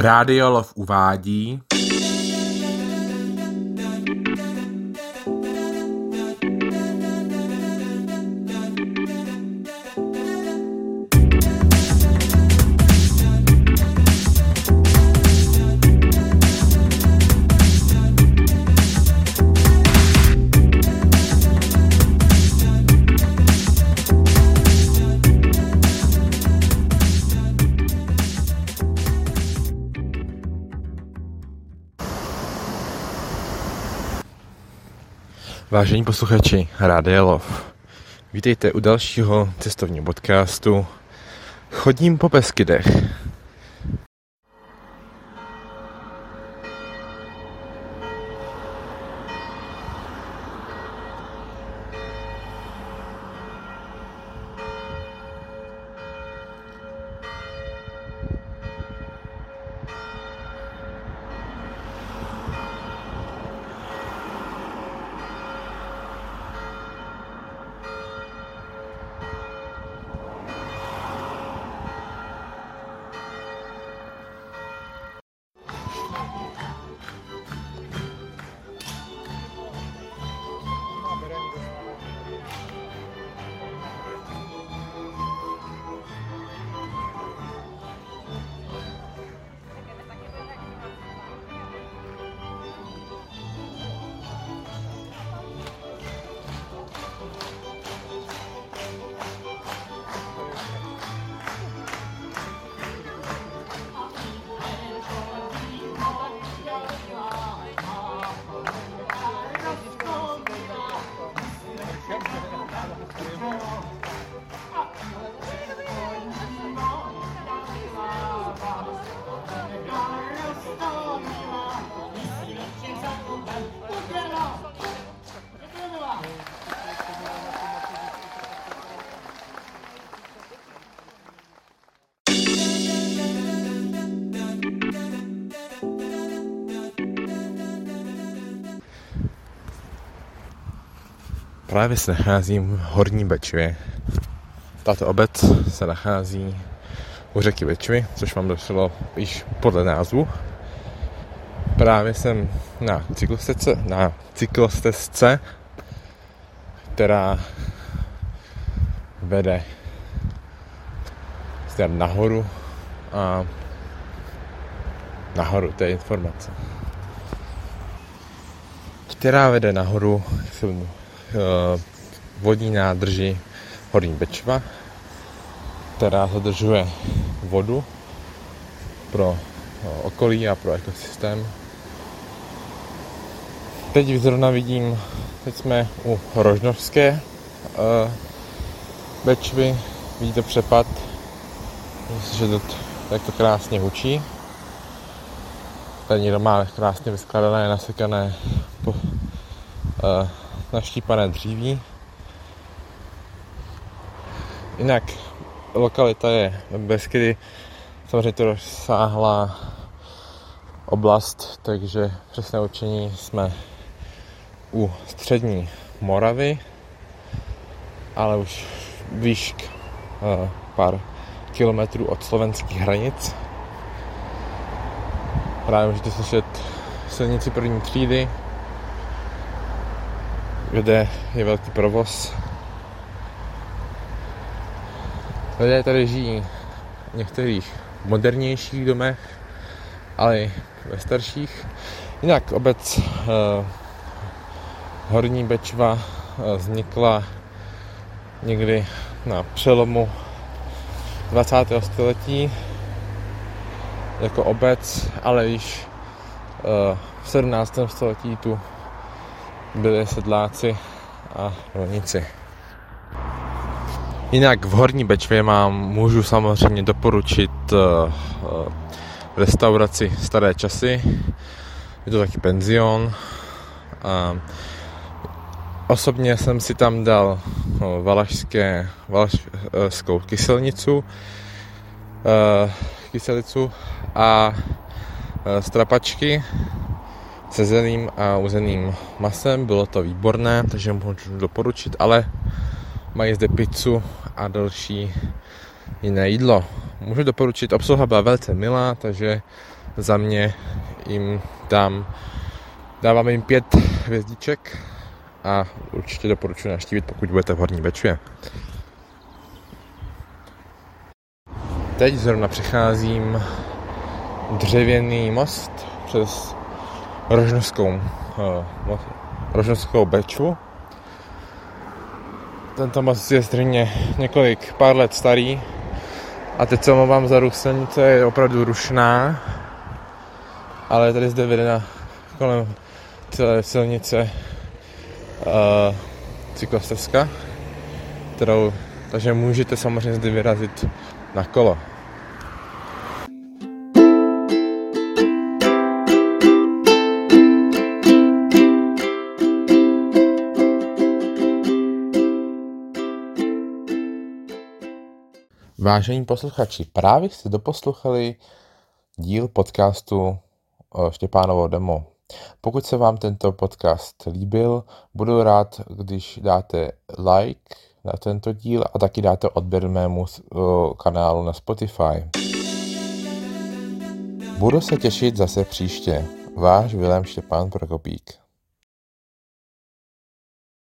Rádiolov uvádí Vážení posluchači Rádia Lov, vítejte u dalšího cestovního podcastu Chodím po Beskydech. Právě se nacházím v Horní Bečvě. Tato obec se nachází u řeky Bečvy, což vám došlo již podle názvu. Právě jsem na cyklostezce, na cyklostezce, která vede zde nahoru a nahoru, to je informace. Která vede nahoru k vodní nádrži Horní Bečva, která zadržuje vodu pro eh, okolí a pro ekosystém. Teď zrovna vidím, teď jsme u Rožnovské uh, Bečvy, vidíte přepad, že to, tak to krásně hučí. Tady někdo má krásně vyskladané, nasekané po, uh, naštípané dříví. Jinak lokalita je Beskydy, samozřejmě to rozsáhlá oblast, takže přesné učení jsme u střední Moravy, ale už výšk uh, pár kilometrů od slovenských hranic. Právě můžete slyšet silnici první třídy, kde je velký provoz. Lidé tady žijí v některých modernějších domech, ale i ve starších. Jinak obec eh, Horní Bečva eh, vznikla někdy na přelomu 20. století jako obec, ale již eh, v 17. století tu byli sedláci a rolníci. Jinak v Horní Bečvě mám, můžu samozřejmě doporučit uh, restauraci Staré časy. Je to taky penzion. Uh, osobně jsem si tam dal uh, valašské, valašskou kyselnicu, uh, kyselicu a strapačky se zeleným a uzeným masem. Bylo to výborné, takže můžu doporučit, ale mají zde pizzu a další jiné jídlo. Můžu doporučit, obsluha byla velice milá, takže za mě jim dám, dávám jim pět hvězdiček a určitě doporučuji naštívit, pokud budete v Horní Bečvě. Teď zrovna přecházím dřevěný most přes Rožnovskou, uh, Rožnovskou Bečvu. Tento most je zřejmě několik pár let starý a teď se omlouvám za ruch silnice, je opravdu rušná, ale tady zde vedena kolem celé silnice uh, cyklostezka, kterou, takže můžete samozřejmě zde vyrazit na kolo. Vážení posluchači, právě jste doposluchali díl podcastu Štěpánovo demo. Pokud se vám tento podcast líbil, budu rád, když dáte like na tento díl a taky dáte odběr mému kanálu na Spotify. Budu se těšit zase příště. Váš Vilém Štěpán Prokopík.